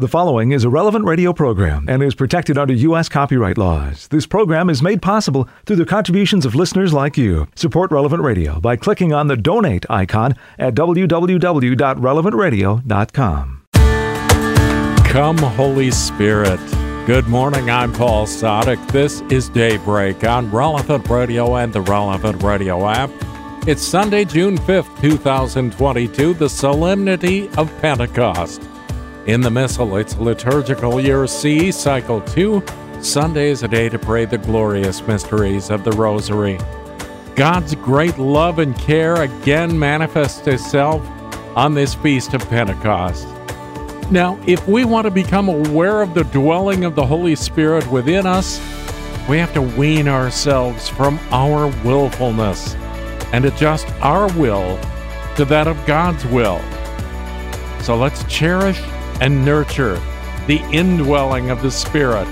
The following is a relevant radio program and is protected under U.S. copyright laws. This program is made possible through the contributions of listeners like you. Support Relevant Radio by clicking on the donate icon at www.relevantradio.com. Come, Holy Spirit. Good morning. I'm Paul Sadek. This is Daybreak on Relevant Radio and the Relevant Radio app. It's Sunday, June 5th, 2022, the Solemnity of Pentecost. In the Missal, it's liturgical year C, cycle 2. Sunday is a day to pray the glorious mysteries of the Rosary. God's great love and care again manifests itself on this feast of Pentecost. Now, if we want to become aware of the dwelling of the Holy Spirit within us, we have to wean ourselves from our willfulness and adjust our will to that of God's will. So let's cherish and nurture the indwelling of the Spirit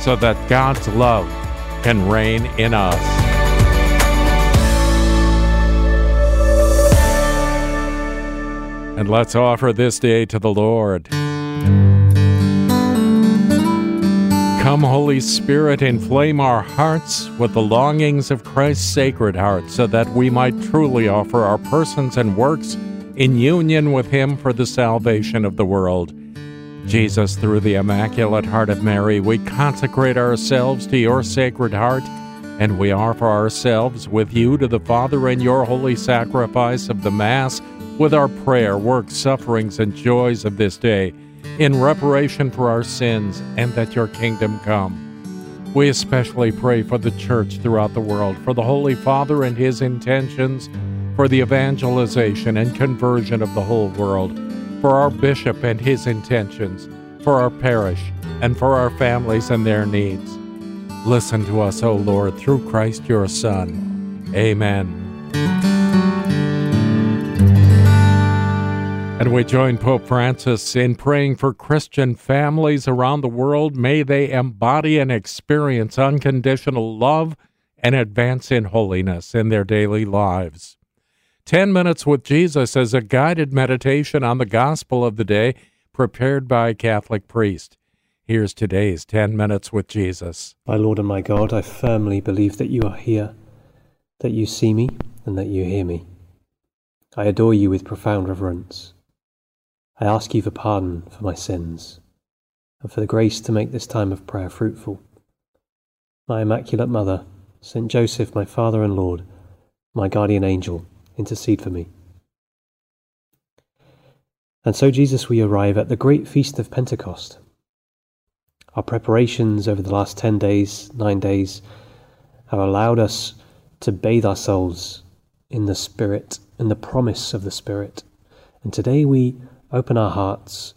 so that God's love can reign in us. And let's offer this day to the Lord. Come, Holy Spirit, inflame our hearts with the longings of Christ's sacred heart, so that we might truly offer our persons and works in union with Him for the salvation of the world. Jesus, through the Immaculate Heart of Mary, we consecrate ourselves to your Sacred Heart, and we offer ourselves with you to the Father in your holy sacrifice of the Mass, with our prayer, works, sufferings, and joys of this day, in reparation for our sins, and that your kingdom come. We especially pray for the Church throughout the world, for the Holy Father and his intentions for the evangelization and conversion of the whole world, for our bishop and his intentions, for our parish, and for our families and their needs. Listen to us, O Lord, through Christ your Son. Amen. And we join Pope Francis in praying for Christian families around the world. May they embody and experience unconditional love and advance in holiness in their daily lives. 10 Minutes with Jesus is a guided meditation on the gospel of the day prepared by a Catholic priest. Here's today's 10 Minutes with Jesus. My Lord and my God, I firmly believe that you are here, that you see me, and that you hear me. I adore you with profound reverence. I ask you for pardon for my sins and for the grace to make this time of prayer fruitful. My Immaculate Mother, Saint Joseph, my Father and Lord, my guardian angel, intercede for me. And so, Jesus, we arrive at the great feast of Pentecost. Our preparations over the last 10 days, nine days, have allowed us to bathe ourselves in the Spirit, in the promise of the Spirit. And today we open our hearts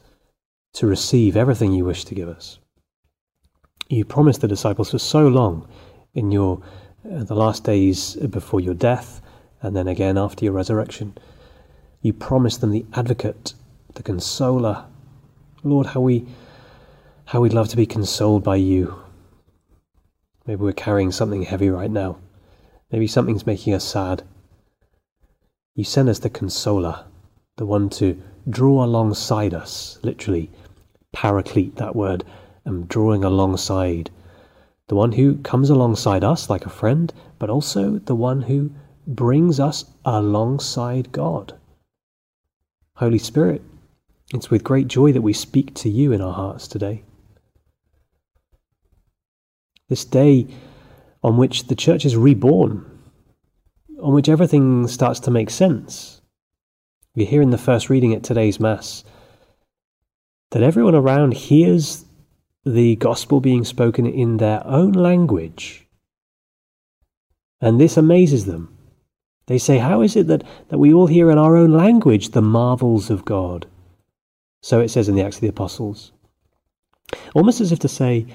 to receive everything you wish to give us. You promised the disciples for so long in your uh, the last days before your death and then again after your resurrection. You promised them the advocate, the consoler. Lord, how we how we'd love to be consoled by you. Maybe we're carrying something heavy right now. Maybe something's making us sad. You send us the consoler, the one to draw alongside us, literally, paraclete that word, and drawing alongside. The one who comes alongside us like a friend, but also the one who brings us alongside God. Holy Spirit, it's with great joy that we speak to you in our hearts today. This day on which the church is reborn, on which everything starts to make sense. We hear in the first reading at today's Mass that everyone around hears the gospel being spoken in their own language. And this amazes them. They say, How is it that, that we all hear in our own language the marvels of God? So it says in the Acts of the Apostles. Almost as if to say,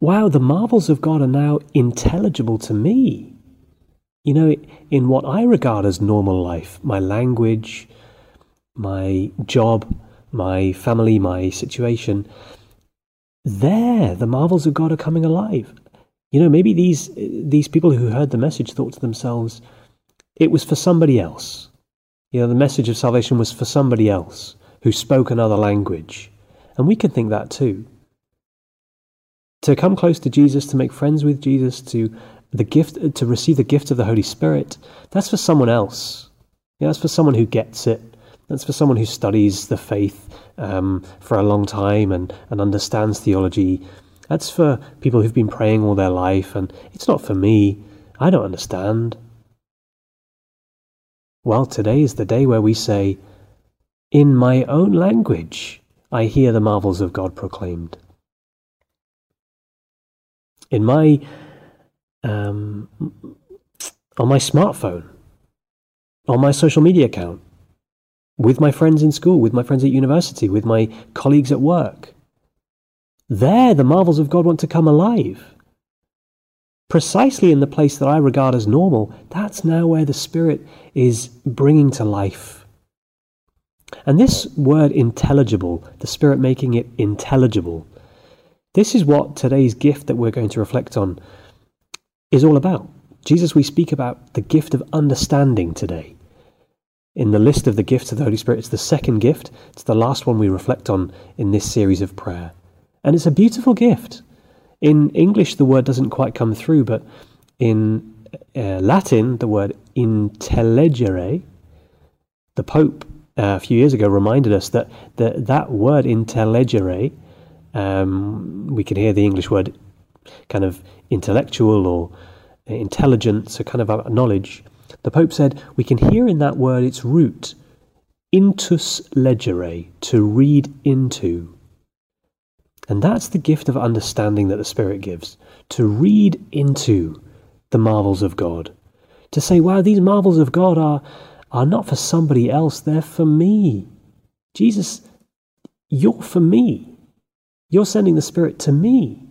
Wow, the marvels of God are now intelligible to me. You know, in what I regard as normal life, my language, my job, my family, my situation, there, the marvels of God are coming alive. You know, maybe these, these people who heard the message thought to themselves, it was for somebody else. You know, the message of salvation was for somebody else who spoke another language. And we can think that too. To come close to Jesus, to make friends with Jesus, to the gift to receive the gift of the Holy Spirit, that's for someone else. Yeah, that's for someone who gets it. That's for someone who studies the faith um, for a long time and, and understands theology. That's for people who've been praying all their life, and it's not for me. I don't understand. Well, today is the day where we say, In my own language, I hear the marvels of God proclaimed. In my um, on my smartphone, on my social media account, with my friends in school, with my friends at university, with my colleagues at work. There, the marvels of God want to come alive. Precisely in the place that I regard as normal, that's now where the Spirit is bringing to life. And this word intelligible, the Spirit making it intelligible, this is what today's gift that we're going to reflect on is all about. Jesus, we speak about the gift of understanding today. In the list of the gifts of the Holy Spirit, it's the second gift. It's the last one we reflect on in this series of prayer. And it's a beautiful gift. In English, the word doesn't quite come through, but in uh, Latin, the word intelligere, the Pope uh, a few years ago reminded us that the, that word intelligere, um, we can hear the English word kind of intellectual or intelligence, so kind of knowledge. The Pope said we can hear in that word its root, intus legere, to read into. And that's the gift of understanding that the Spirit gives, to read into the marvels of God. To say, wow, these marvels of God are, are not for somebody else, they're for me. Jesus, you're for me. You're sending the Spirit to me.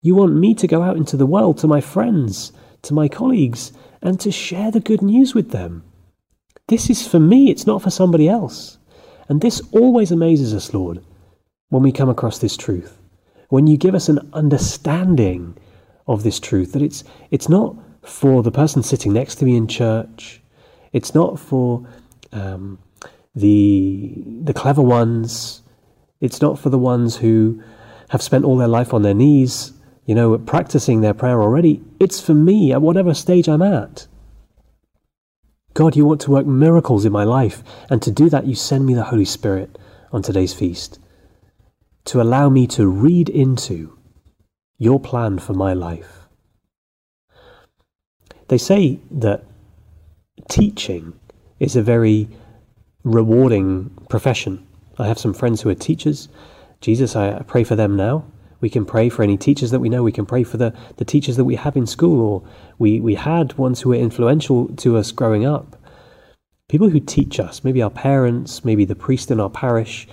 You want me to go out into the world to my friends, to my colleagues, and to share the good news with them. This is for me, it's not for somebody else. And this always amazes us, Lord, when we come across this truth. When you give us an understanding of this truth, that it's, it's not for the person sitting next to me in church, it's not for um, the, the clever ones, it's not for the ones who have spent all their life on their knees you know, practicing their prayer already. It's for me at whatever stage I'm at. God, you want to work miracles in my life, and to do that, you send me the Holy Spirit on today's feast to allow me to read into your plan for my life. They say that teaching is a very rewarding profession. I have some friends who are teachers. Jesus, I pray for them now. We can pray for any teachers that we know. We can pray for the, the teachers that we have in school, or we, we had ones who were influential to us growing up. People who teach us, maybe our parents, maybe the priest in our parish,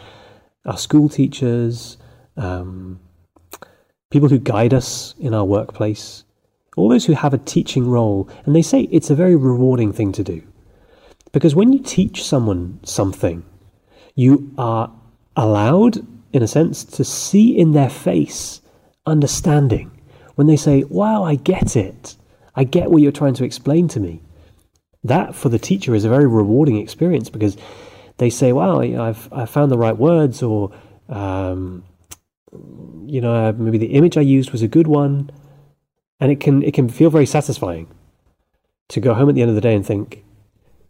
our school teachers, um, people who guide us in our workplace, all those who have a teaching role. And they say it's a very rewarding thing to do. Because when you teach someone something, you are allowed in a sense, to see in their face understanding. When they say, Wow, I get it. I get what you're trying to explain to me. That for the teacher is a very rewarding experience because they say, Wow, I've, I've found the right words, or, um, you know, maybe the image I used was a good one. And it can, it can feel very satisfying to go home at the end of the day and think,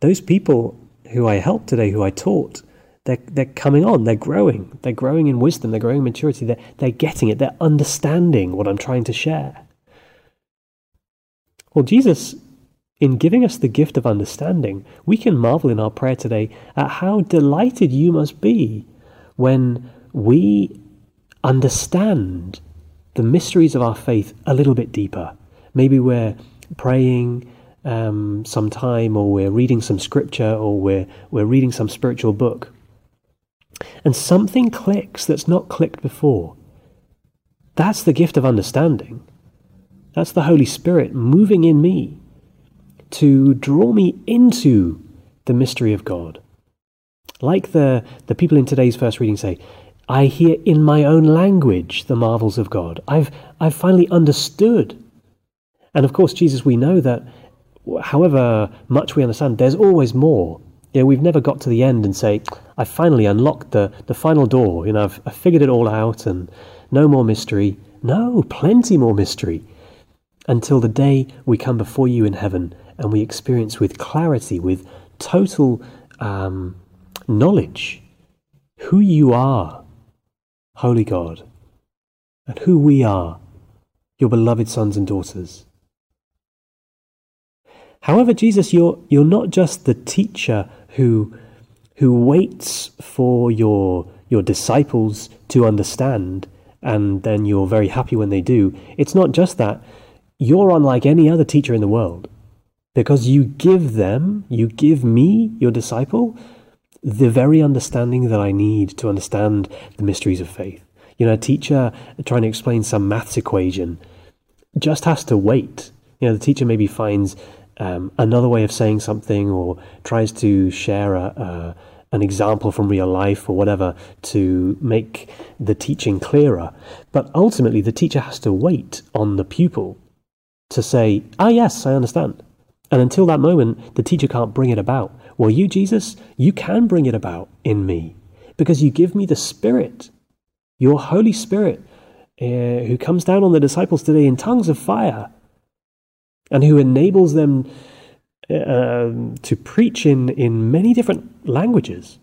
those people who I helped today, who I taught, they're, they're coming on, they're growing, they're growing in wisdom, they're growing in maturity, they're, they're getting it, they're understanding what I'm trying to share. Well, Jesus, in giving us the gift of understanding, we can marvel in our prayer today at how delighted you must be when we understand the mysteries of our faith a little bit deeper. Maybe we're praying um, some time, or we're reading some scripture, or we're, we're reading some spiritual book and something clicks that's not clicked before. That's the gift of understanding. That's the Holy Spirit moving in me to draw me into the mystery of God. Like the, the people in today's first reading say, I hear in my own language the marvels of God. I've, I've finally understood. And of course, Jesus, we know that however much we understand, there's always more. Yeah, we've never got to the end and say, I finally unlocked the, the final door. You know, I've, I've figured it all out and no more mystery. No, plenty more mystery. Until the day we come before you in heaven and we experience with clarity, with total um, knowledge, who you are, Holy God, and who we are, your beloved sons and daughters. However, Jesus, you're, you're not just the teacher who, who waits for your, your disciples to understand and then you're very happy when they do. It's not just that. You're unlike any other teacher in the world because you give them, you give me, your disciple, the very understanding that I need to understand the mysteries of faith. You know, a teacher trying to explain some maths equation just has to wait. You know, the teacher maybe finds um, another way of saying something or tries to share a, a, an example from real life or whatever to make the teaching clearer. But ultimately, the teacher has to wait on the pupil to say, Ah, yes, I understand. And until that moment, the teacher can't bring it about. Well, you, Jesus, you can bring it about in me because you give me the Spirit, your Holy Spirit, uh, who comes down on the disciples today in tongues of fire and who enables them uh, to preach in, in many different languages,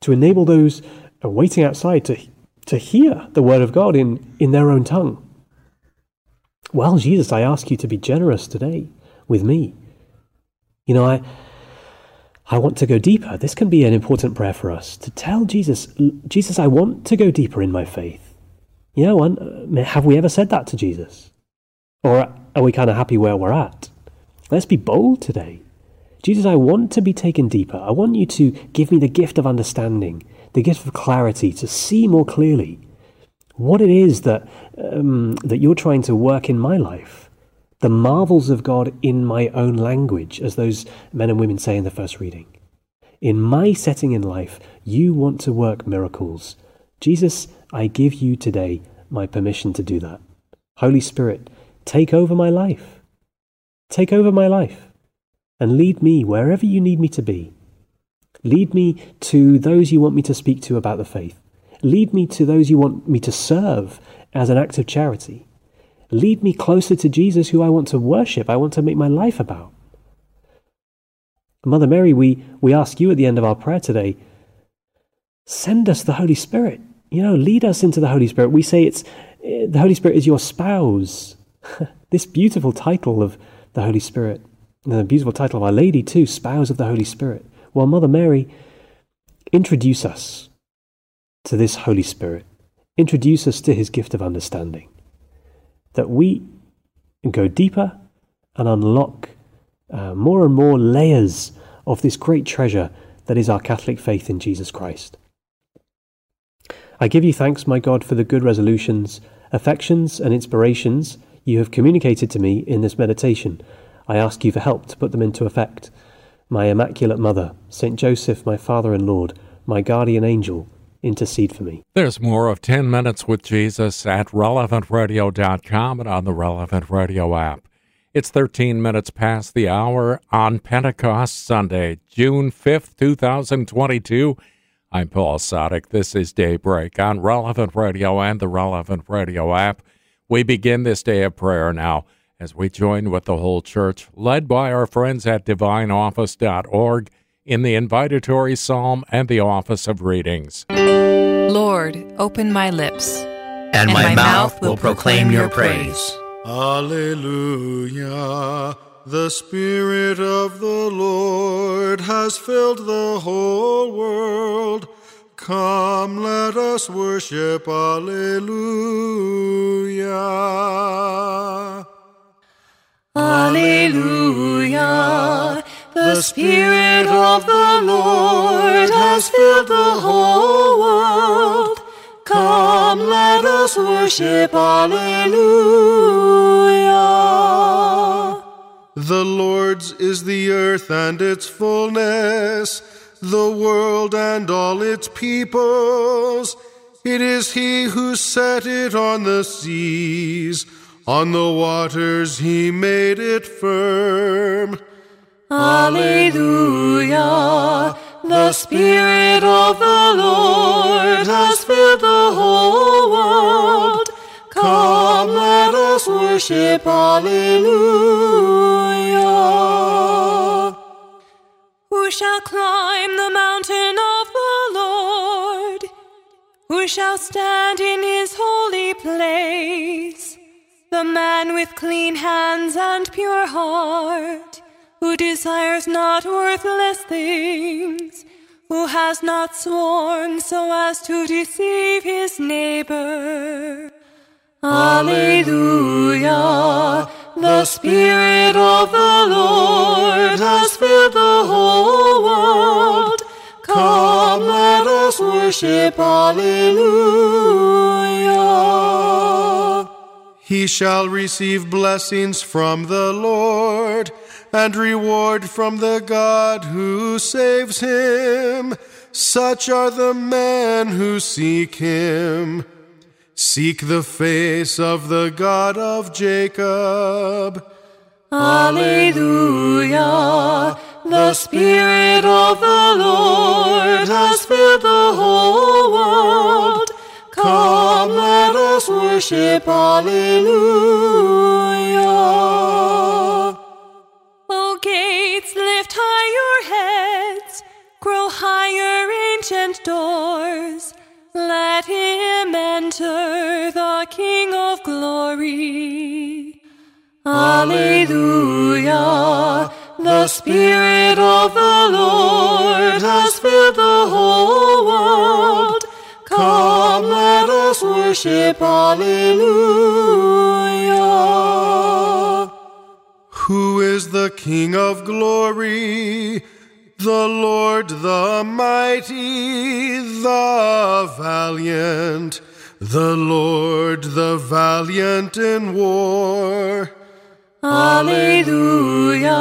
to enable those waiting outside to, to hear the word of God in, in their own tongue. Well, Jesus, I ask you to be generous today with me. You know, I, I want to go deeper. This can be an important prayer for us to tell Jesus, Jesus, I want to go deeper in my faith. You know, have we ever said that to Jesus? Or are we kind of happy where we're at? Let's be bold today. Jesus, I want to be taken deeper. I want you to give me the gift of understanding, the gift of clarity, to see more clearly what it is that, um, that you're trying to work in my life. The marvels of God in my own language, as those men and women say in the first reading. In my setting in life, you want to work miracles. Jesus, I give you today my permission to do that. Holy Spirit, Take over my life. Take over my life and lead me wherever you need me to be. Lead me to those you want me to speak to about the faith. Lead me to those you want me to serve as an act of charity. Lead me closer to Jesus, who I want to worship, I want to make my life about. Mother Mary, we, we ask you at the end of our prayer today send us the Holy Spirit. You know, lead us into the Holy Spirit. We say it's eh, the Holy Spirit is your spouse. this beautiful title of the Holy Spirit, the beautiful title of Our Lady, too, Spouse of the Holy Spirit. Well, Mother Mary, introduce us to this Holy Spirit. Introduce us to his gift of understanding. That we go deeper and unlock uh, more and more layers of this great treasure that is our Catholic faith in Jesus Christ. I give you thanks, my God, for the good resolutions, affections, and inspirations you have communicated to me in this meditation. I ask you for help to put them into effect. My Immaculate Mother, Saint Joseph, my Father and Lord, my guardian angel, intercede for me. There's more of 10 Minutes with Jesus at relevantradio.com and on the Relevant Radio app. It's 13 minutes past the hour on Pentecost Sunday, June 5th, 2022. I'm Paul Sadek. This is Daybreak on Relevant Radio and the Relevant Radio app. We begin this day of prayer now as we join with the whole church, led by our friends at divineoffice.org in the invitatory psalm and the office of readings. Lord, open my lips, and, and my, my, mouth will proclaim your praise. Alleluia. The Spirit of the Lord has filled the whole world. Come, let us worship. Alleluia. Alleluia. The Spirit of the Lord has filled the whole world. Come, let us worship. Alleluia. The Lord's is the earth and its fullness the world and all its peoples. It is he who set it on the seas, on the waters he made it firm. Alleluia. The Spirit of the Lord has filled the whole world. Come, let us worship. Alleluia. Who shall climb the mountain of the Lord? Who shall stand in his holy place? The man with clean hands and pure heart, who desires not worthless things, who has not sworn so as to deceive his neighbor. Alleluia. The Spirit of the Lord has filled the whole world. Come, let us worship. Alleluia. He shall receive blessings from the Lord and reward from the God who saves him. Such are the men who seek him. Seek the face of the God of Jacob. Alleluia. The Spirit of the Lord has filled the whole world. Come, let us worship. Alleluia. Gates, lift high your heads, grow higher, ancient doors. Let him enter, the King of glory. Alleluia. The Spirit of the Lord has filled the whole world. Come, let us worship. Alleluia. Who is the King of glory? The Lord the mighty, the valiant, the Lord the valiant in war. Alleluia.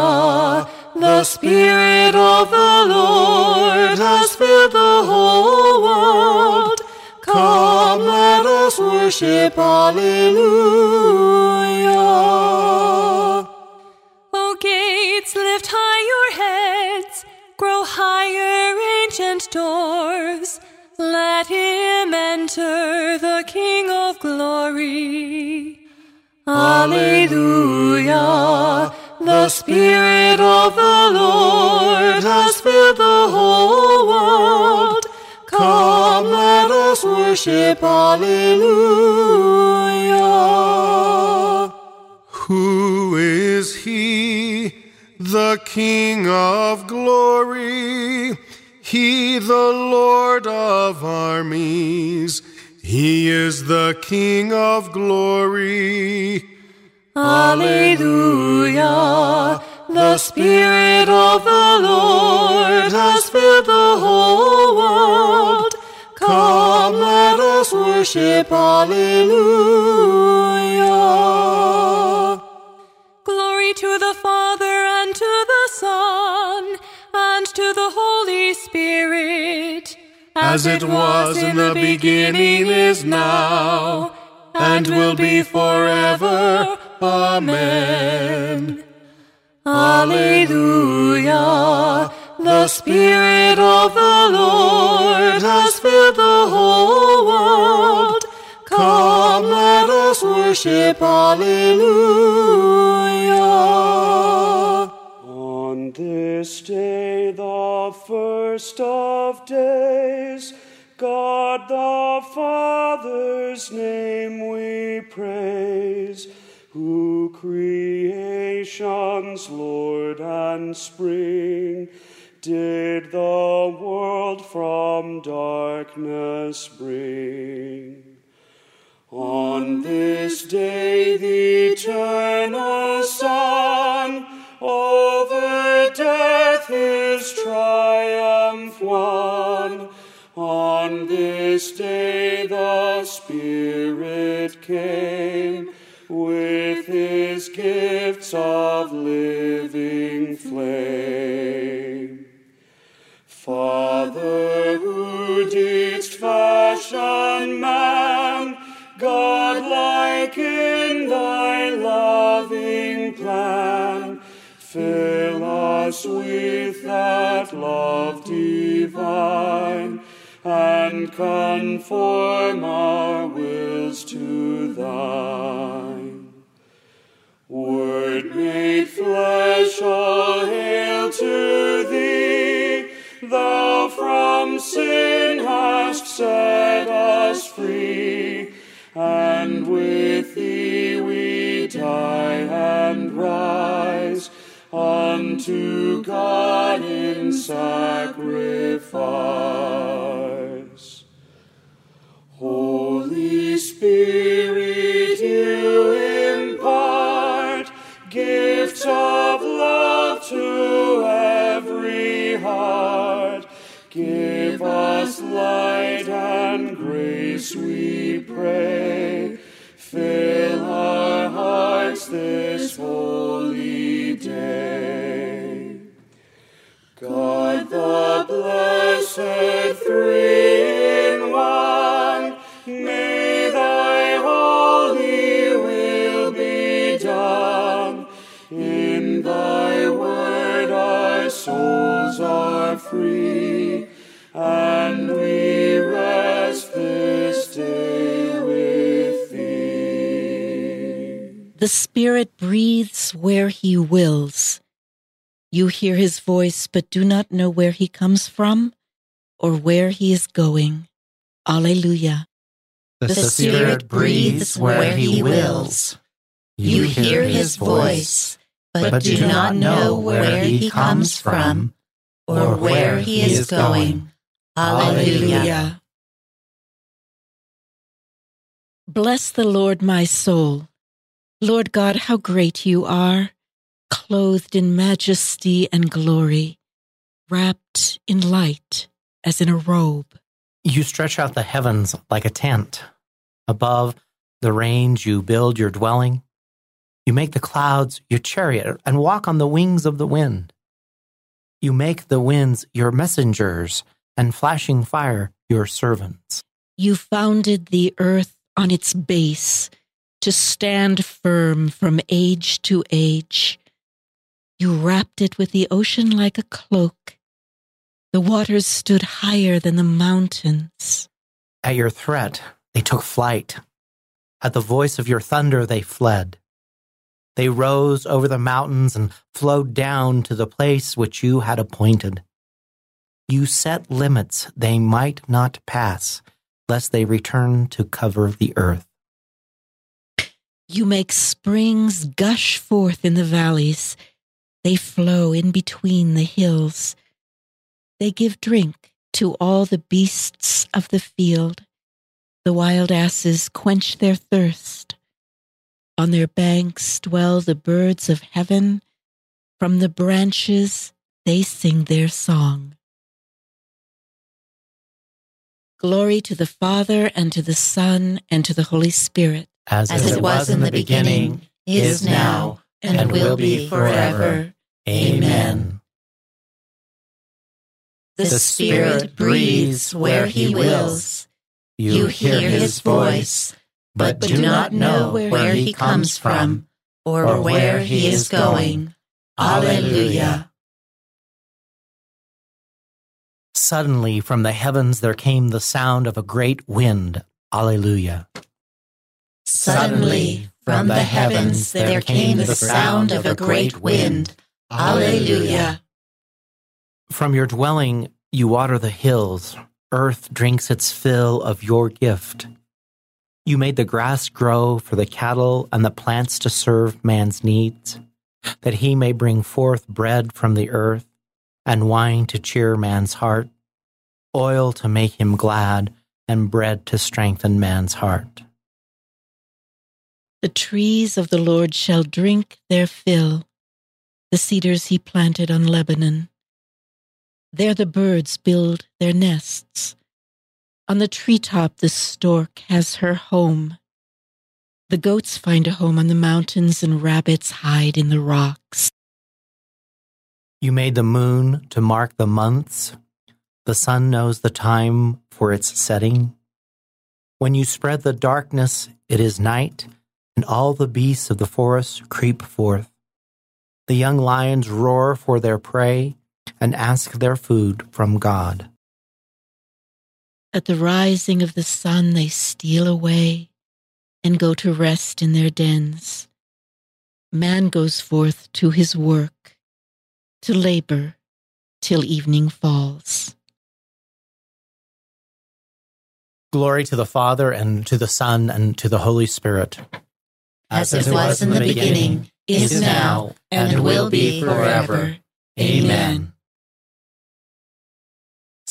The Spirit of the Lord has filled the whole world. Come, let us worship. Alleluia. Gates, lift high your heads, grow higher, ancient doors. Let him enter, the King of glory. Alleluia. The Spirit of the Lord has filled the whole world. Come, let us worship. Alleluia. Who is he? The King of glory. He, the Lord of armies. He is the King of glory. Alleluia. The Spirit of the Lord has filled the whole world. Come, let us worship. Alleluia. To the Father and to the Son and to the Holy Spirit. As it was in the beginning, is now, and will be forever. Amen. Alleluia. The Spirit of the Lord has filled the whole world. Come, let us worship. Alleluia. First of days, God the Father's name we praise, who creation's Lord and spring, did the world from darkness bring. On this day, the eternal Son over death his triumph won. On this day, the Spirit came with his gifts of living flame. Us with that love divine and conform our wills to thine. Word made flesh, all hail to thee, thou from sin hast set us free, and with unto God in sacrifice. Holy Spirit, you impart gifts of love to every heart. Give us light and grace, we three in one, may thy holy will be done. In thy word our souls are free, and we rest this day with thee. The Spirit breathes where He wills. You hear His voice, but do not know where He comes from or where He is going. Alleluia. The, the Spirit breathes where He wills. You hear His voice, but do not know where He comes from or where He is going. Alleluia. Bless the Lord, my soul. Lord God, how great you are, clothed in majesty and glory, wrapped in light as in a robe. You stretch out the heavens like a tent. Above the range, you build your dwelling. You make the clouds your chariot and walk on the wings of the wind. You make the winds your messengers and flashing fire your servants. You founded the earth on its base to stand firm from age to age. You wrapped it with the ocean like a cloak. The waters stood higher than the mountains. At your threat, they took flight. At the voice of your thunder, they fled. They rose over the mountains and flowed down to the place which you had appointed. You set limits they might not pass, lest they return to cover the earth. You make springs gush forth in the valleys. They flow in between the hills. They give drink to all the beasts of the field. The wild asses quench their thirst. On their banks dwell the birds of heaven. From the branches they sing their song. Glory to the Father, and to the Son, and to the Holy Spirit. As, As it was in the beginning, is now, and will be forever. Amen. The Spirit breathes where He wills. You hear His voice, but do not know where He comes from or where He is going. Alleluia. Suddenly from the heavens there came the sound of a great wind. Alleluia. Suddenly from the heavens there came the sound of a great wind. Alleluia. From your dwelling you water the hills. Earth drinks its fill of your gift. You made the grass grow for the cattle and the plants to serve man's needs, that he may bring forth bread from the earth and wine to cheer man's heart, oil to make him glad, and bread to strengthen man's heart. The trees of the Lord shall drink their fill, the cedars he planted on Lebanon. There the birds build their nests. On the treetop the stork has her home. The goats find a home on the mountains, and rabbits hide in the rocks. You made the moon to mark the months. The sun knows the time for its setting. When you spread the darkness, it is night, and all the beasts of the forest creep forth. The young lions roar for their prey and ask their food from God. At the rising of the sun, they steal away and go to rest in their dens. Man goes forth to his work, to labor till evening falls. Glory to the Father, and to the Son, and to the Holy Spirit. As it was in the beginning, is now, and will be forever. Amen.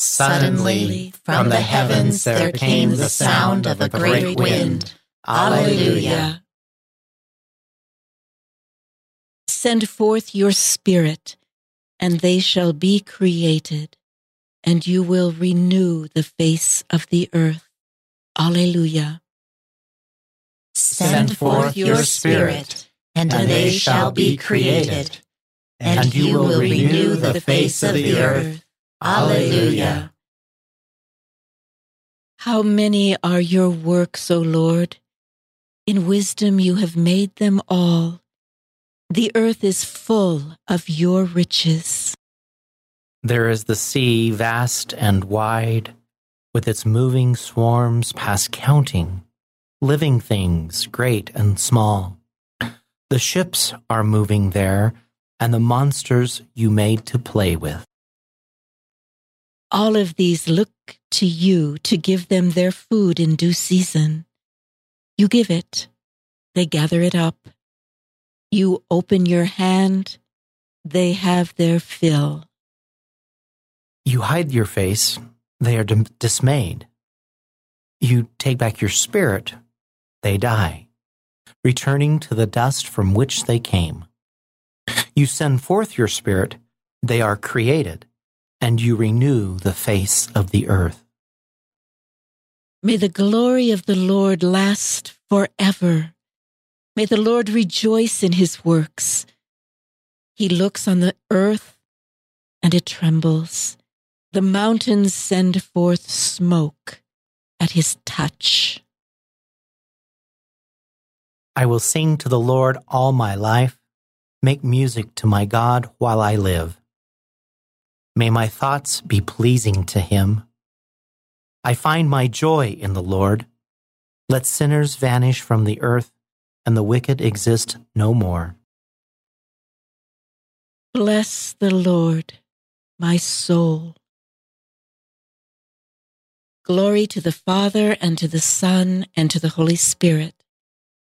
Suddenly, from the heavens there came the sound of a great wind. Alleluia. Send forth your Spirit, and they shall be created, and you will renew the face of the earth. Alleluia. Send forth your Spirit, and they shall be created, and you will renew the face of the earth. Alleluia. How many are your works, O Lord? In wisdom you have made them all. The earth is full of your riches. There is the sea, vast and wide, with its moving swarms past counting, living things great and small. The ships are moving there, and the monsters you made to play with. All of these look to you to give them their food in due season. You give it, they gather it up. You open your hand, they have their fill. You hide your face, they are dim- dismayed. You take back your spirit, they die, returning to the dust from which they came. You send forth your spirit, they are created, and you renew the face of the earth. May the glory of the Lord last forever. May the Lord rejoice in his works. He looks on the earth and it trembles. The mountains send forth smoke at his touch. I will sing to the Lord all my life, make music to my God while I live. May my thoughts be pleasing to him. I find my joy in the Lord. Let sinners vanish from the earth and the wicked exist no more. Bless the Lord, my soul. Glory to the Father, and to the Son, and to the Holy Spirit.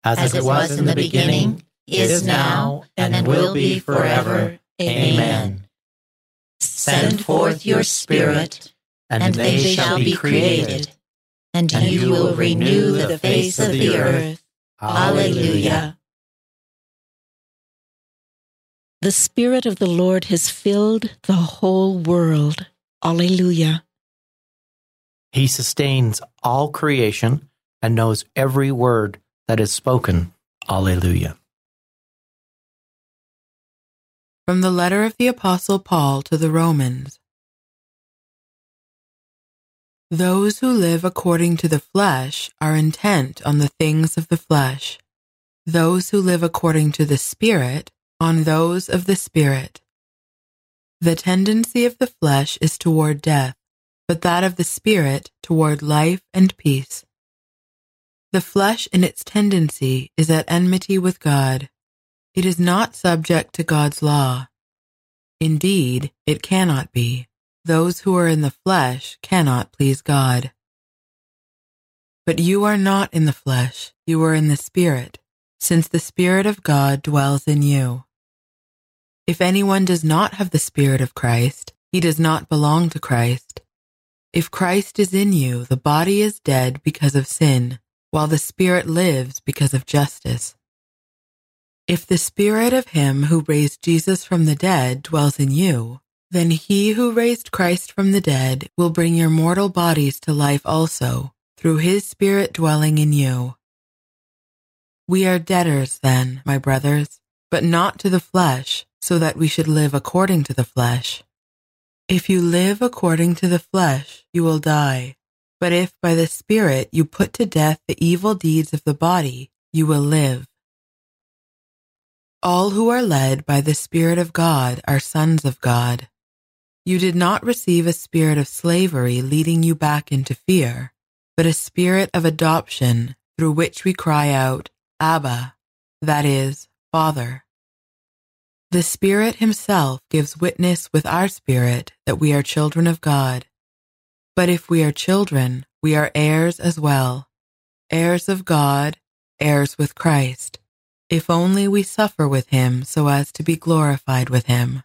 As, As it was in the beginning, is now, and will be forever. Amen. Send forth your Spirit, and they shall be created, and you will renew the face of the earth. Alleluia. The Spirit of the Lord has filled the whole world. Alleluia. He sustains all creation and knows every word that is spoken. Alleluia. From the letter of the Apostle Paul to the Romans. Those who live according to the flesh are intent on the things of the flesh. Those who live according to the Spirit on those of the Spirit. The tendency of the flesh is toward death, but that of the Spirit toward life and peace. The flesh in its tendency is at enmity with God. It is not subject to God's law. Indeed, it cannot be. Those who are in the flesh cannot please God. But you are not in the flesh, you are in the Spirit, since the Spirit of God dwells in you. If anyone does not have the Spirit of Christ, he does not belong to Christ. If Christ is in you, the body is dead because of sin, while the Spirit lives because of justice. If the Spirit of Him who raised Jesus from the dead dwells in you, then He who raised Christ from the dead will bring your mortal bodies to life also, through His Spirit dwelling in you. We are debtors, then, my brothers, but not to the flesh, so that we should live according to the flesh. If you live according to the flesh, you will die. But if by the Spirit you put to death the evil deeds of the body, you will live. All who are led by the Spirit of God are sons of God. You did not receive a spirit of slavery leading you back into fear, but a spirit of adoption through which we cry out, Abba, that is, Father. The Spirit Himself gives witness with our spirit that we are children of God. But if we are children, we are heirs as well, heirs of God, heirs with Christ if only we suffer with him so as to be glorified with him.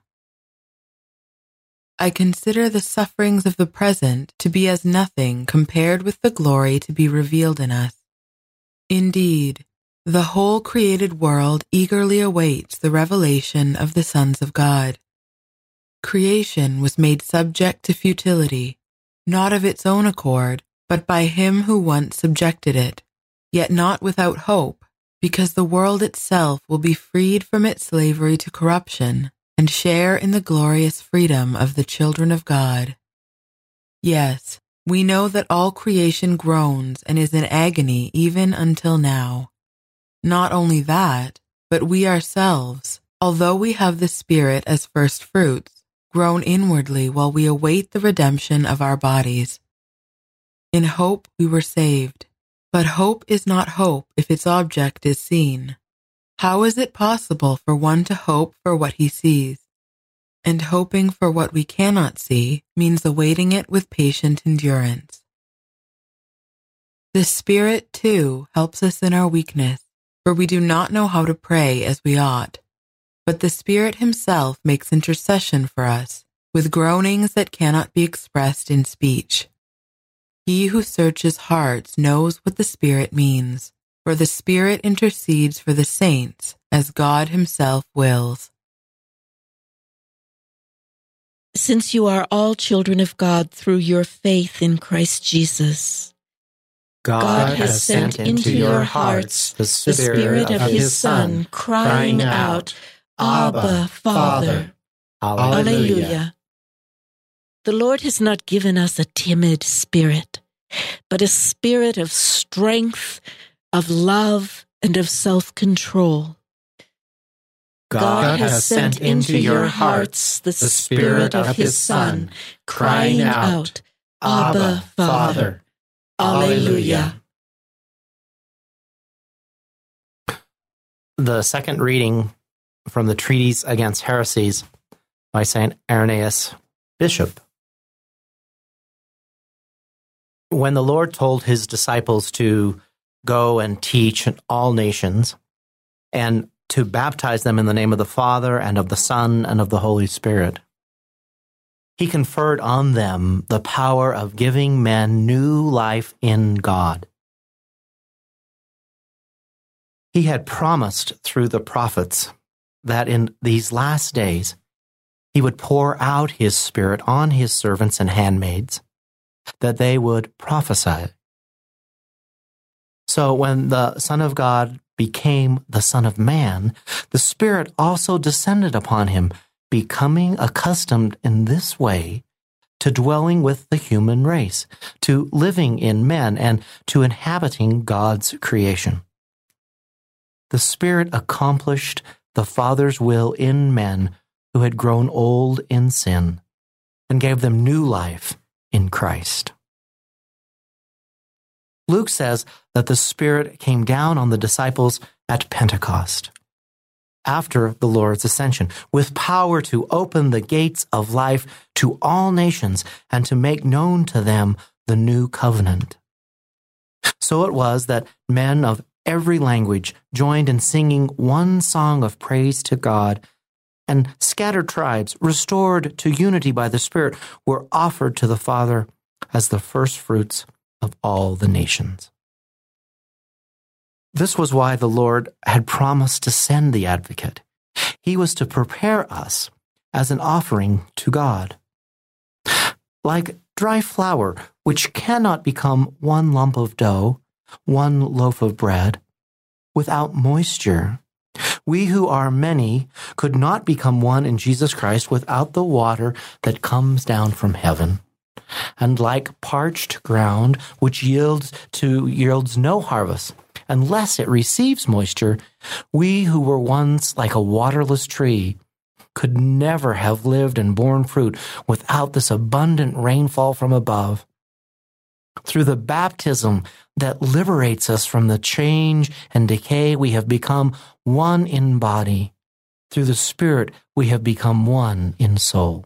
I consider the sufferings of the present to be as nothing compared with the glory to be revealed in us. Indeed, the whole created world eagerly awaits the revelation of the sons of God. Creation was made subject to futility, not of its own accord, but by him who once subjected it, yet not without hope because the world itself will be freed from its slavery to corruption and share in the glorious freedom of the children of God. Yes, we know that all creation groans and is in agony even until now. Not only that, but we ourselves, although we have the Spirit as first fruits, groan inwardly while we await the redemption of our bodies. In hope we were saved. But hope is not hope if its object is seen. How is it possible for one to hope for what he sees? And hoping for what we cannot see means awaiting it with patient endurance. The Spirit, too, helps us in our weakness, for we do not know how to pray as we ought. But the Spirit Himself makes intercession for us with groanings that cannot be expressed in speech. He who searches hearts knows what the Spirit means, for the Spirit intercedes for the saints as God Himself wills. Since you are all children of God through your faith in Christ Jesus, God, God has sent into your hearts the Spirit, the Spirit of, of His Son, crying out, Abba, Father. Alleluia. The Lord has not given us a timid spirit, but a spirit of strength, of love, and of self control. God, God has sent into your hearts the Spirit of His Son, crying out, Abba, Father. Alleluia. The second reading from the Treatise Against Heresies by St. Irenaeus, Bishop when the Lord told his disciples to go and teach all nations and to baptize them in the name of the Father and of the Son and of the Holy Spirit, he conferred on them the power of giving men new life in God. He had promised through the prophets that in these last days he would pour out his Spirit on his servants and handmaids that they would prophesy. So when the Son of God became the Son of Man, the Spirit also descended upon him, becoming accustomed in this way to dwelling with the human race, to living in men, and to inhabiting God's creation. The Spirit accomplished the Father's will in men who had grown old in sin and gave them new life in Christ. Luke says that the Spirit came down on the disciples at Pentecost, after the Lord's ascension, with power to open the gates of life to all nations and to make known to them the new covenant. So it was that men of every language joined in singing one song of praise to God, and scattered tribes, restored to unity by the Spirit, were offered to the Father as the firstfruits of all the nations. This was why the Lord had promised to send the advocate. He was to prepare us as an offering to God. Like dry flour, which cannot become one lump of dough, one loaf of bread, without moisture, we who are many could not become one in Jesus Christ without the water that comes down from heaven and like parched ground which yields to yields no harvest unless it receives moisture, we who were once like a waterless tree could never have lived and borne fruit without this abundant rainfall from above. Through the baptism that liberates us from the change and decay, we have become one in body. Through the Spirit, we have become one in soul.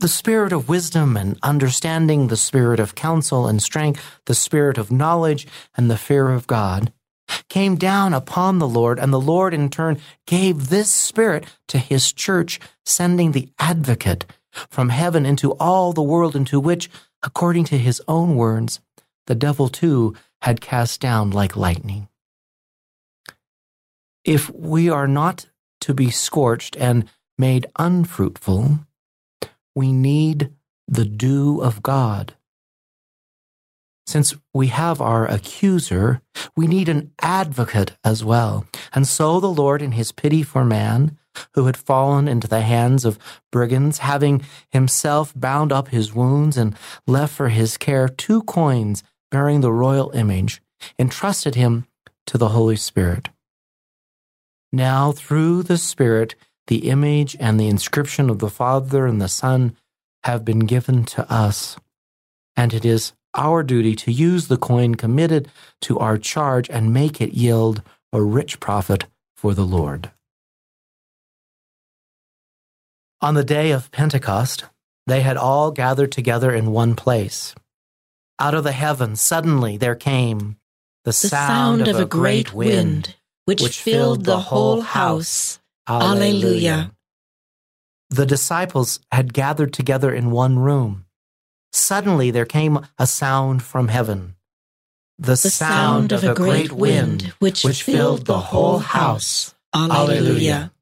The spirit of wisdom and understanding, the spirit of counsel and strength, the spirit of knowledge and the fear of God came down upon the Lord, and the Lord in turn gave this Spirit to His church, sending the advocate from heaven into all the world into which, according to His own words, the devil too had cast down like lightning. If we are not to be scorched and made unfruitful, we need the dew of God since we have our accuser, we need an advocate as well. And so the Lord, in his pity for man, who had fallen into the hands of brigands, having himself bound up his wounds and left for his care two coins bearing the royal image, entrusted him to the Holy Spirit. Now, through the Spirit, the image and the inscription of the Father and the Son have been given to us. And it is our duty to use the coin committed to our charge and make it yield a rich profit for the Lord. On the day of Pentecost, they had all gathered together in one place. Out of the heavens, suddenly there came the, the sound, sound, of, a great wind, which, which filled the whole house. Alleluia. The disciples had gathered together in one room. Suddenly there came a sound from heaven. The, the sound, sound of, of a great wind, which, which filled the whole house. Alleluia.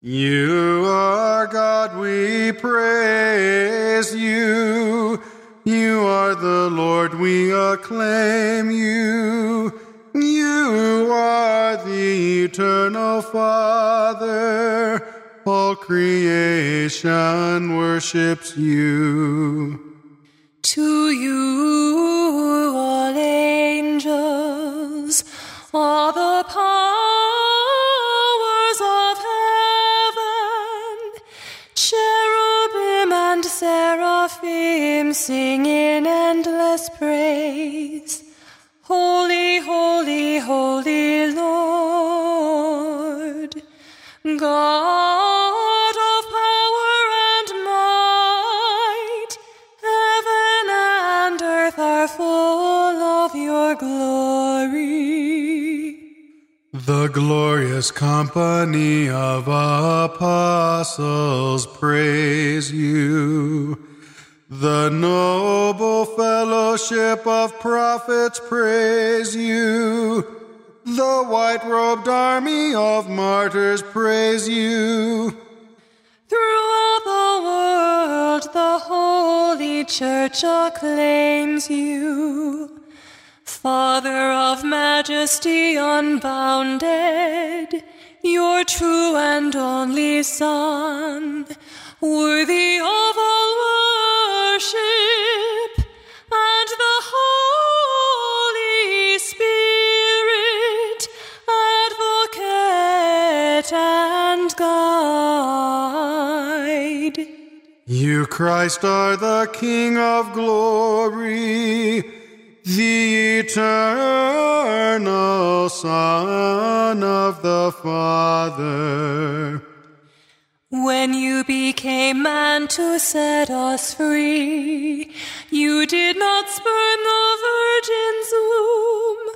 You are God, we praise you. You are the Lord, we acclaim you. You are the eternal Father. All creation worships you. To you, all angels, all the powers seraphim sing in endless praise. Holy, holy, holy Lord, God. Of power and might, heaven and earth are full of your glory. The glorious company of apostles praise you. The noble fellowship of prophets praise you. The white robed army of martyrs praise you. Throughout the world, the Holy Church acclaims you. Father of majesty unbounded, your true and only Son, worthy of all worship, and the Holy Spirit, advocate and guide. You, Christ, are the King of glory the eternal Son of the Father. When you became man to set us free, you did not spurn the virgin's womb.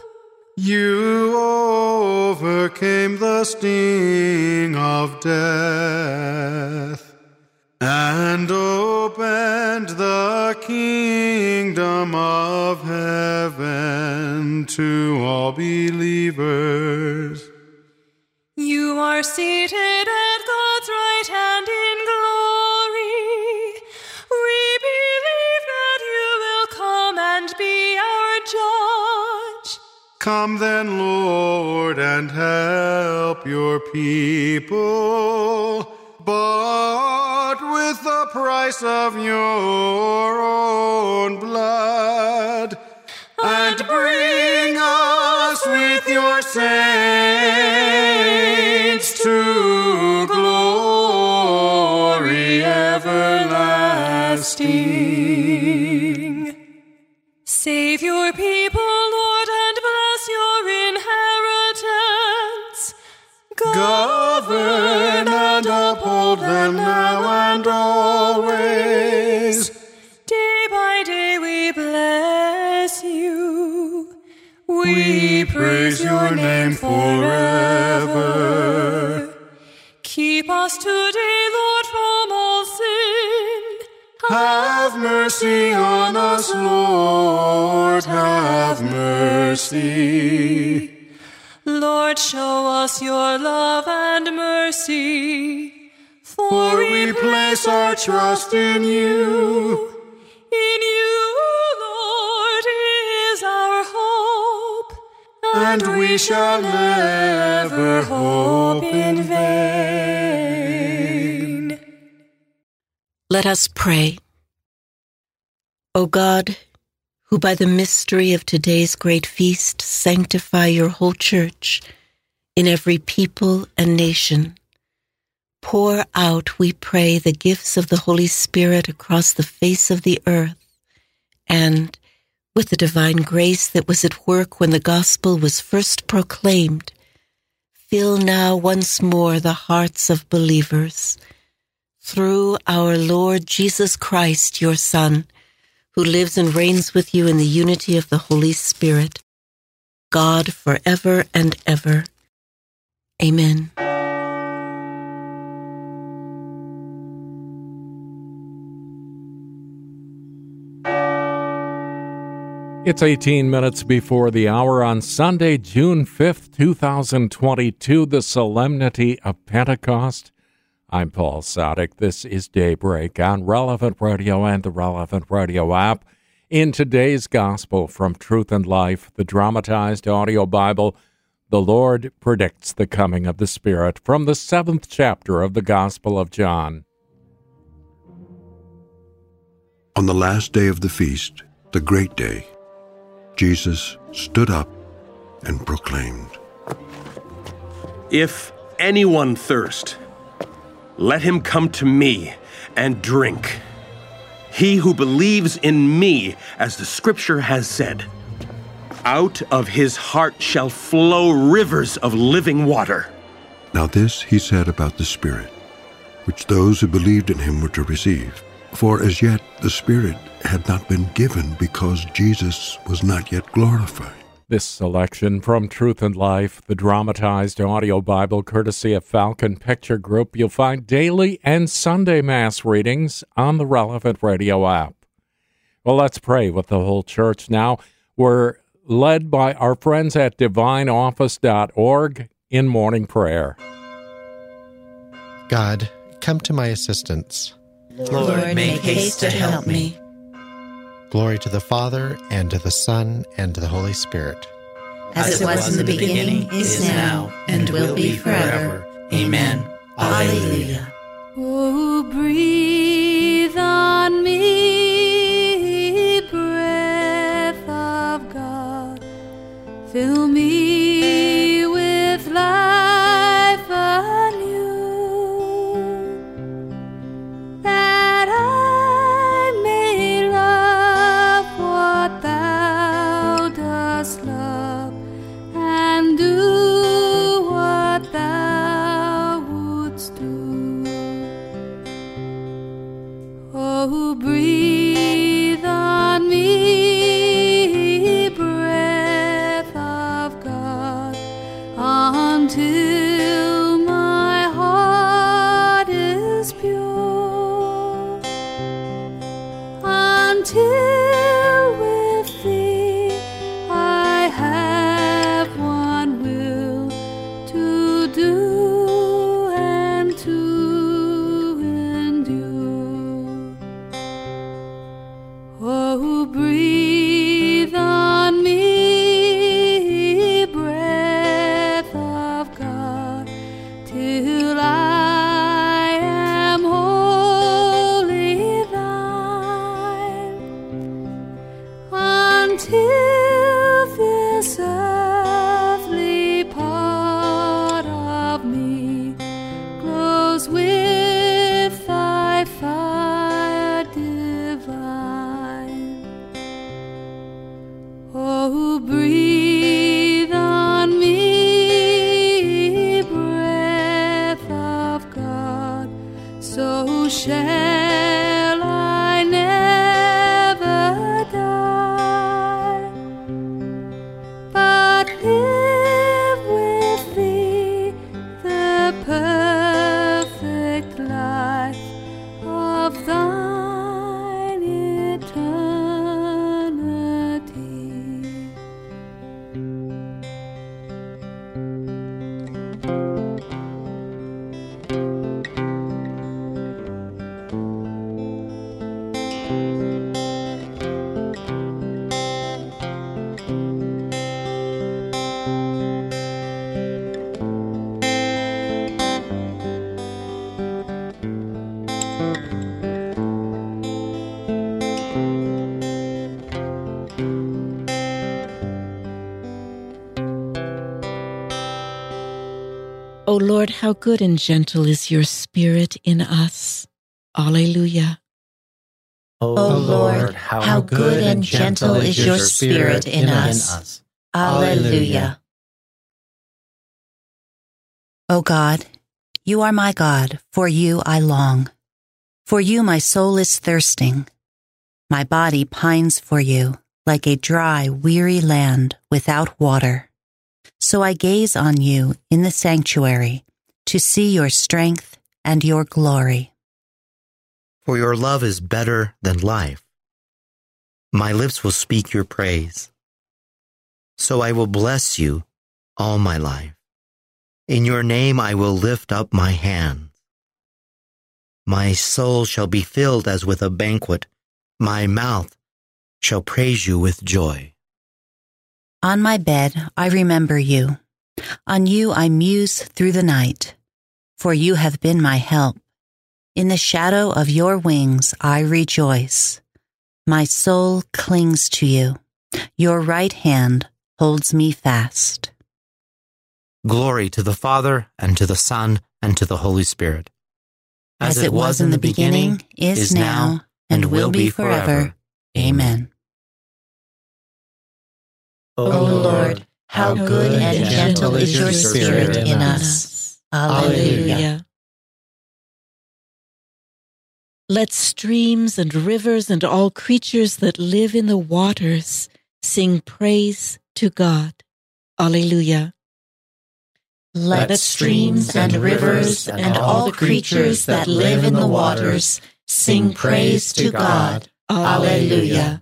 You overcame the sting of death and opened the kingdom of heaven to all believers. You are seated at God's Come then, Lord, and help your people. bought with the price of your own blood. and bring us with your saints your name forever. Keep us today, Lord, from all sin. Have mercy on us, Lord, have mercy. Lord, show us your love and mercy. For we place our trust in you. In you, And we shall never hope in vain. Let us pray. O God, who by the mystery of today's great feast sanctify your whole church in every people and nation, pour out, we pray, the gifts of the Holy Spirit across the face of the earth, and with the divine grace that was at work when the gospel was first proclaimed, fill now once more the hearts of believers through our Lord Jesus Christ, your Son, who lives and reigns with you in the unity of the Holy Spirit, God forever and ever. Amen. It's 18 minutes before the hour on Sunday, June 5th, 2022, the Solemnity of Pentecost. I'm Paul Sadek. This is Daybreak on Relevant Radio and the Relevant Radio app. In today's Gospel from Truth and Life, the dramatized audio Bible, the Lord predicts the coming of the Spirit from the seventh chapter of the Gospel of John. On the last day of the feast, the great day, Jesus stood up and proclaimed, If anyone thirst, let him come to me and drink. He who believes in me, as the scripture has said, out of his heart shall flow rivers of living water. Now this he said about the Spirit, which those who believed in him were to receive. For as yet the Spirit had not been given because Jesus was not yet glorified. This selection from Truth and Life, the dramatized audio Bible courtesy of Falcon Picture Group, you'll find daily and Sunday Mass readings on the relevant radio app. Well, let's pray with the whole church now. We're led by our friends at divineoffice.org in morning prayer. God, come to my assistance. Lord, make haste to help me. Glory to the Father, and to the Son, and to the Holy Spirit. As it was in the beginning, is now, and will be forever. Amen. Alleluia. Oh, breathe Oh, breathe. Lord, how good and gentle is your spirit in us. Alleluia. O Lord, how good and gentle is your spirit in us. Alleluia. O God, you are my God, for you I long. For you my soul is thirsting. My body pines for you, like a dry, weary land without water. So I gaze on you in the sanctuary to see your strength and your glory. For your love is better than life. My lips will speak your praise. So I will bless you all my life. In your name I will lift up my hands. My soul shall be filled as with a banquet. My mouth shall praise you with joy. On my bed I remember you. On you I muse through the night. For you have been my help. In the shadow of your wings I rejoice. My soul clings to you. Your right hand holds me fast. Glory to the Father, and to the Son, and to the Holy Spirit. As, it was in the beginning, is now, and will be forever. Amen. O Lord, how good and gentle is your spirit in us. Alleluia. Let streams and rivers and all creatures that live in the waters sing praise to God. Alleluia. Let streams and rivers and all creatures that live in the waters sing praise to God. Alleluia.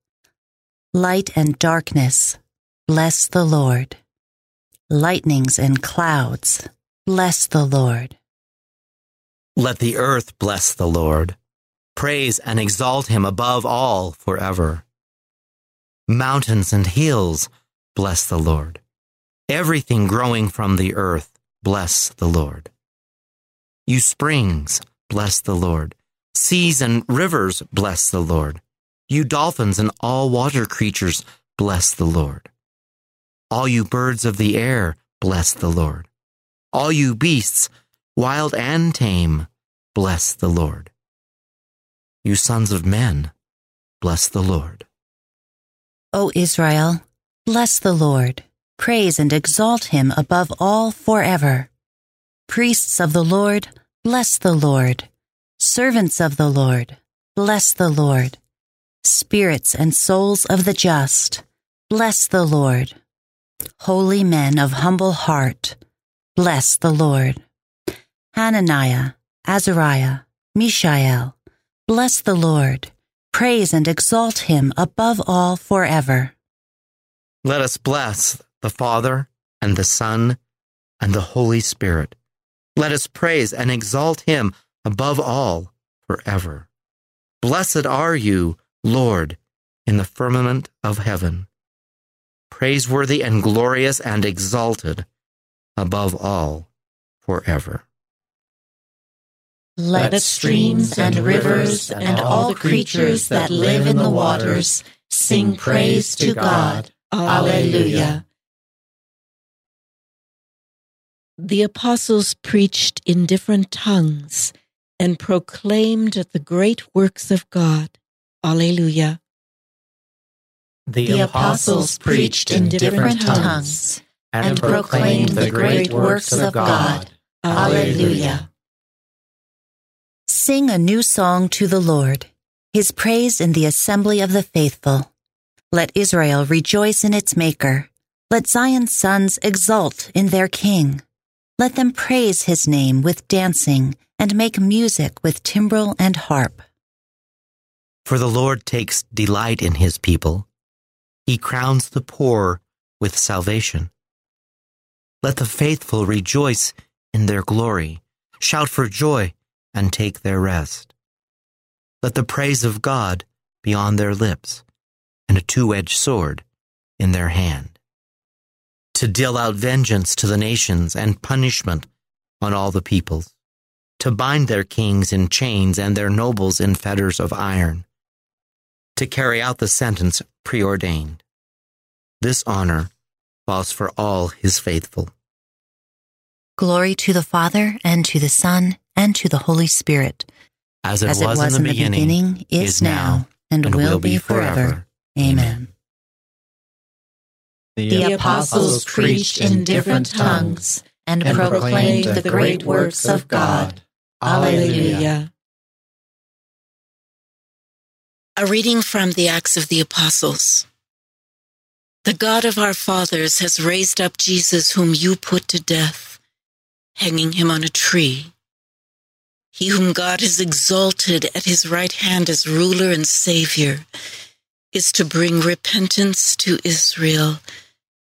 Light and darkness, bless the Lord. Lightnings and clouds, bless the Lord. Let the earth bless the Lord. Praise and exalt him above all forever. Mountains and hills, bless the Lord. Everything growing from the earth, bless the Lord. You springs, bless the Lord. Seas and rivers, bless the Lord. You dolphins and all water creatures, bless the Lord. All you birds of the air, bless the Lord. All you beasts, wild and tame, bless the Lord. You sons of men, bless the Lord. O Israel, bless the Lord. Praise and exalt him above all forever. Priests of the Lord, bless the Lord. Servants of the Lord, bless the Lord. Spirits and souls of the just, bless the Lord. Holy men of humble heart, bless the Lord. Hananiah, Azariah, Mishael, bless the Lord. Praise and exalt him above all forever. Let us bless the Father and the Son and the Holy Spirit. Let us praise and exalt him above all forever. Blessed are you, Lord, in the firmament of heaven, praiseworthy and glorious and exalted above all forever. Let streams and rivers and all creatures that live in the waters sing praise to God. Alleluia. The apostles preached in different tongues and proclaimed the great works of God. Alleluia. The apostles preached in different tongues and proclaimed the great works of God. Alleluia. Sing a new song to the Lord, his praise in the assembly of the faithful. Let Israel rejoice in its Maker. Let Zion's sons exult in their King. Let them praise his name with dancing and make music with timbrel and harp. For the Lord takes delight in his people. He crowns the poor with salvation. Let the faithful rejoice in their glory, shout for joy, and take their rest. Let the praise of God be on their lips, and a two edged sword in their hand, to deal out vengeance to the nations and punishment on all the peoples, to bind their kings in chains and their nobles in fetters of iron, to carry out the sentence preordained. This honor falls for all his faithful. Glory to the Father, and to the Son, and to the Holy Spirit. As it, was, in the beginning, is now, and, will be forever. Amen. The apostles preached in different tongues and proclaimed the great works of God. Alleluia. A reading from the Acts of the Apostles. The God of our fathers has raised up Jesus, whom you put to death, hanging him on a tree. He whom God has exalted at his right hand as ruler and savior is to bring repentance to Israel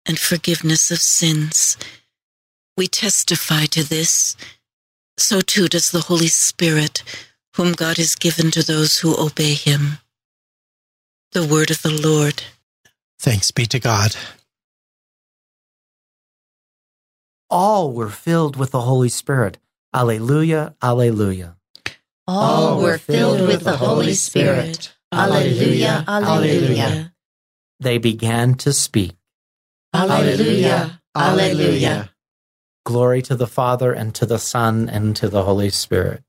and forgiveness of sins. We testify to this. So too does the Holy Spirit, whom God has given to those who obey him. The word of the Lord. Thanks be to God. All were filled with the Holy Spirit. Alleluia, alleluia. All were filled with the Holy Spirit. Alleluia, alleluia. They began to speak. Alleluia, alleluia. Glory to the Father, and to the Son, and to the Holy Spirit.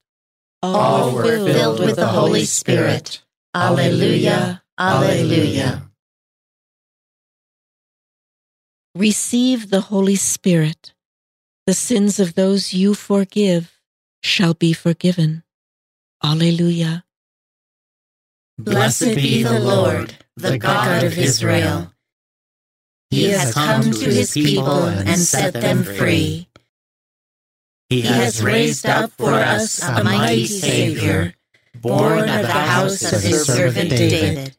All were filled with the Holy Spirit. Alleluia, alleluia. Receive the Holy Spirit. The sins of those you forgive shall be forgiven. Alleluia. Blessed be the Lord, the God of Israel. He has come to his people and set them free. He has raised up for us a mighty Savior, born of the house of his servant David.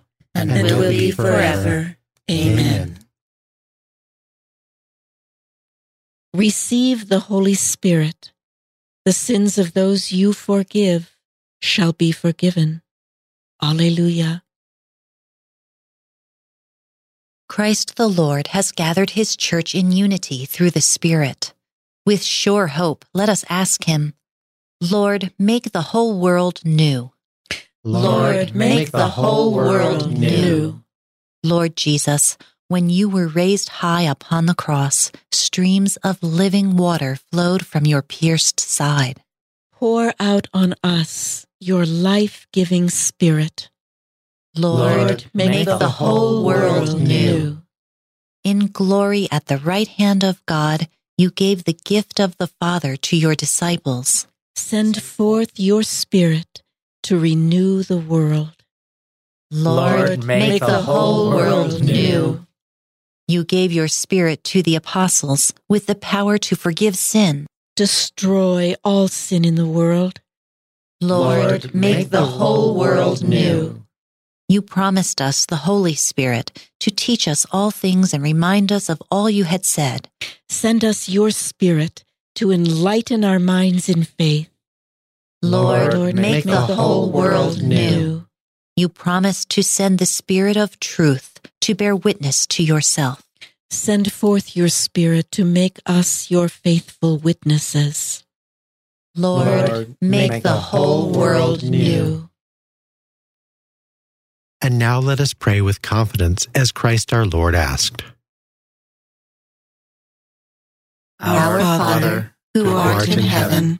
and it will be forever. Amen. Receive the Holy Spirit. The sins of those you forgive shall be forgiven. Alleluia. Christ the Lord has gathered his church in unity through the Spirit. With sure hope, let us ask him, Lord, make the whole world new. Lord, make the whole world new. Lord Jesus, when you were raised high upon the cross, streams of living water flowed from your pierced side. Pour out on us your life giving Spirit. Lord, make, the whole world new. In glory at the right hand of God, you gave the gift of the Father to your disciples. Send forth your Spirit to renew the world. Lord, make the whole world new. You gave your Spirit to the apostles with the power to forgive sin. Destroy all sin in the world. Lord, make the whole world new. You promised us the Holy Spirit to teach us all things and remind us of all you had said. Send us your Spirit to enlighten our minds in faith. Lord, Lord make, make the whole world new. You promised to send the Spirit of truth to bear witness to yourself. Send forth your Spirit to make us your faithful witnesses. Lord, Lord make, make the whole world new. And now let us pray with confidence as Christ our Lord asked. Our Father, who art in heaven,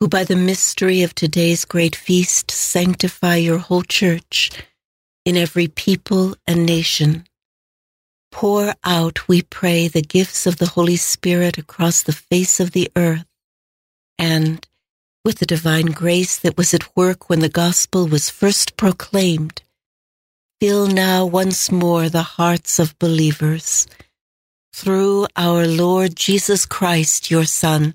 who by the mystery of today's great feast sanctify your whole church in every people and nation, pour out, we pray, the gifts of the Holy Spirit across the face of the earth, and with the divine grace that was at work when the gospel was first proclaimed, Fill now once more the hearts of believers. Through our Lord Jesus Christ, your Son,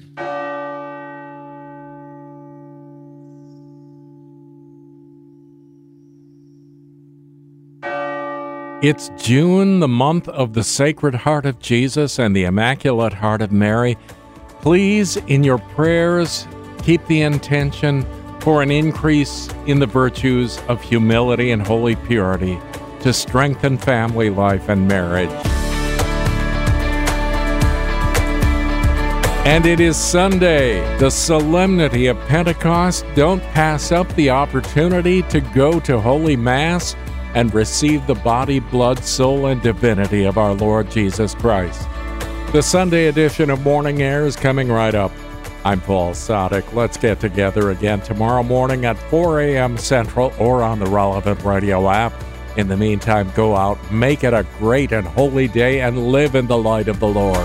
It's June, the month of the Sacred Heart of Jesus and the Immaculate Heart of Mary. Please, in your prayers, keep the intention for an increase in the virtues of humility and holy purity to strengthen family life and marriage. And it is Sunday, the solemnity of Pentecost. Don't pass up the opportunity to go to Holy Mass and receive the body, blood, soul, and divinity of our Lord Jesus Christ. The Sunday edition of Morning Air is coming right up. I'm Paul Sadek. Let's get together again tomorrow morning at 4 a.m. Central or on the relevant radio app. In the meantime, go out, make it a great and holy day, and live in the light of the Lord.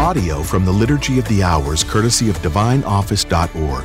Audio from the Liturgy of the Hours, courtesy of DivineOffice.org.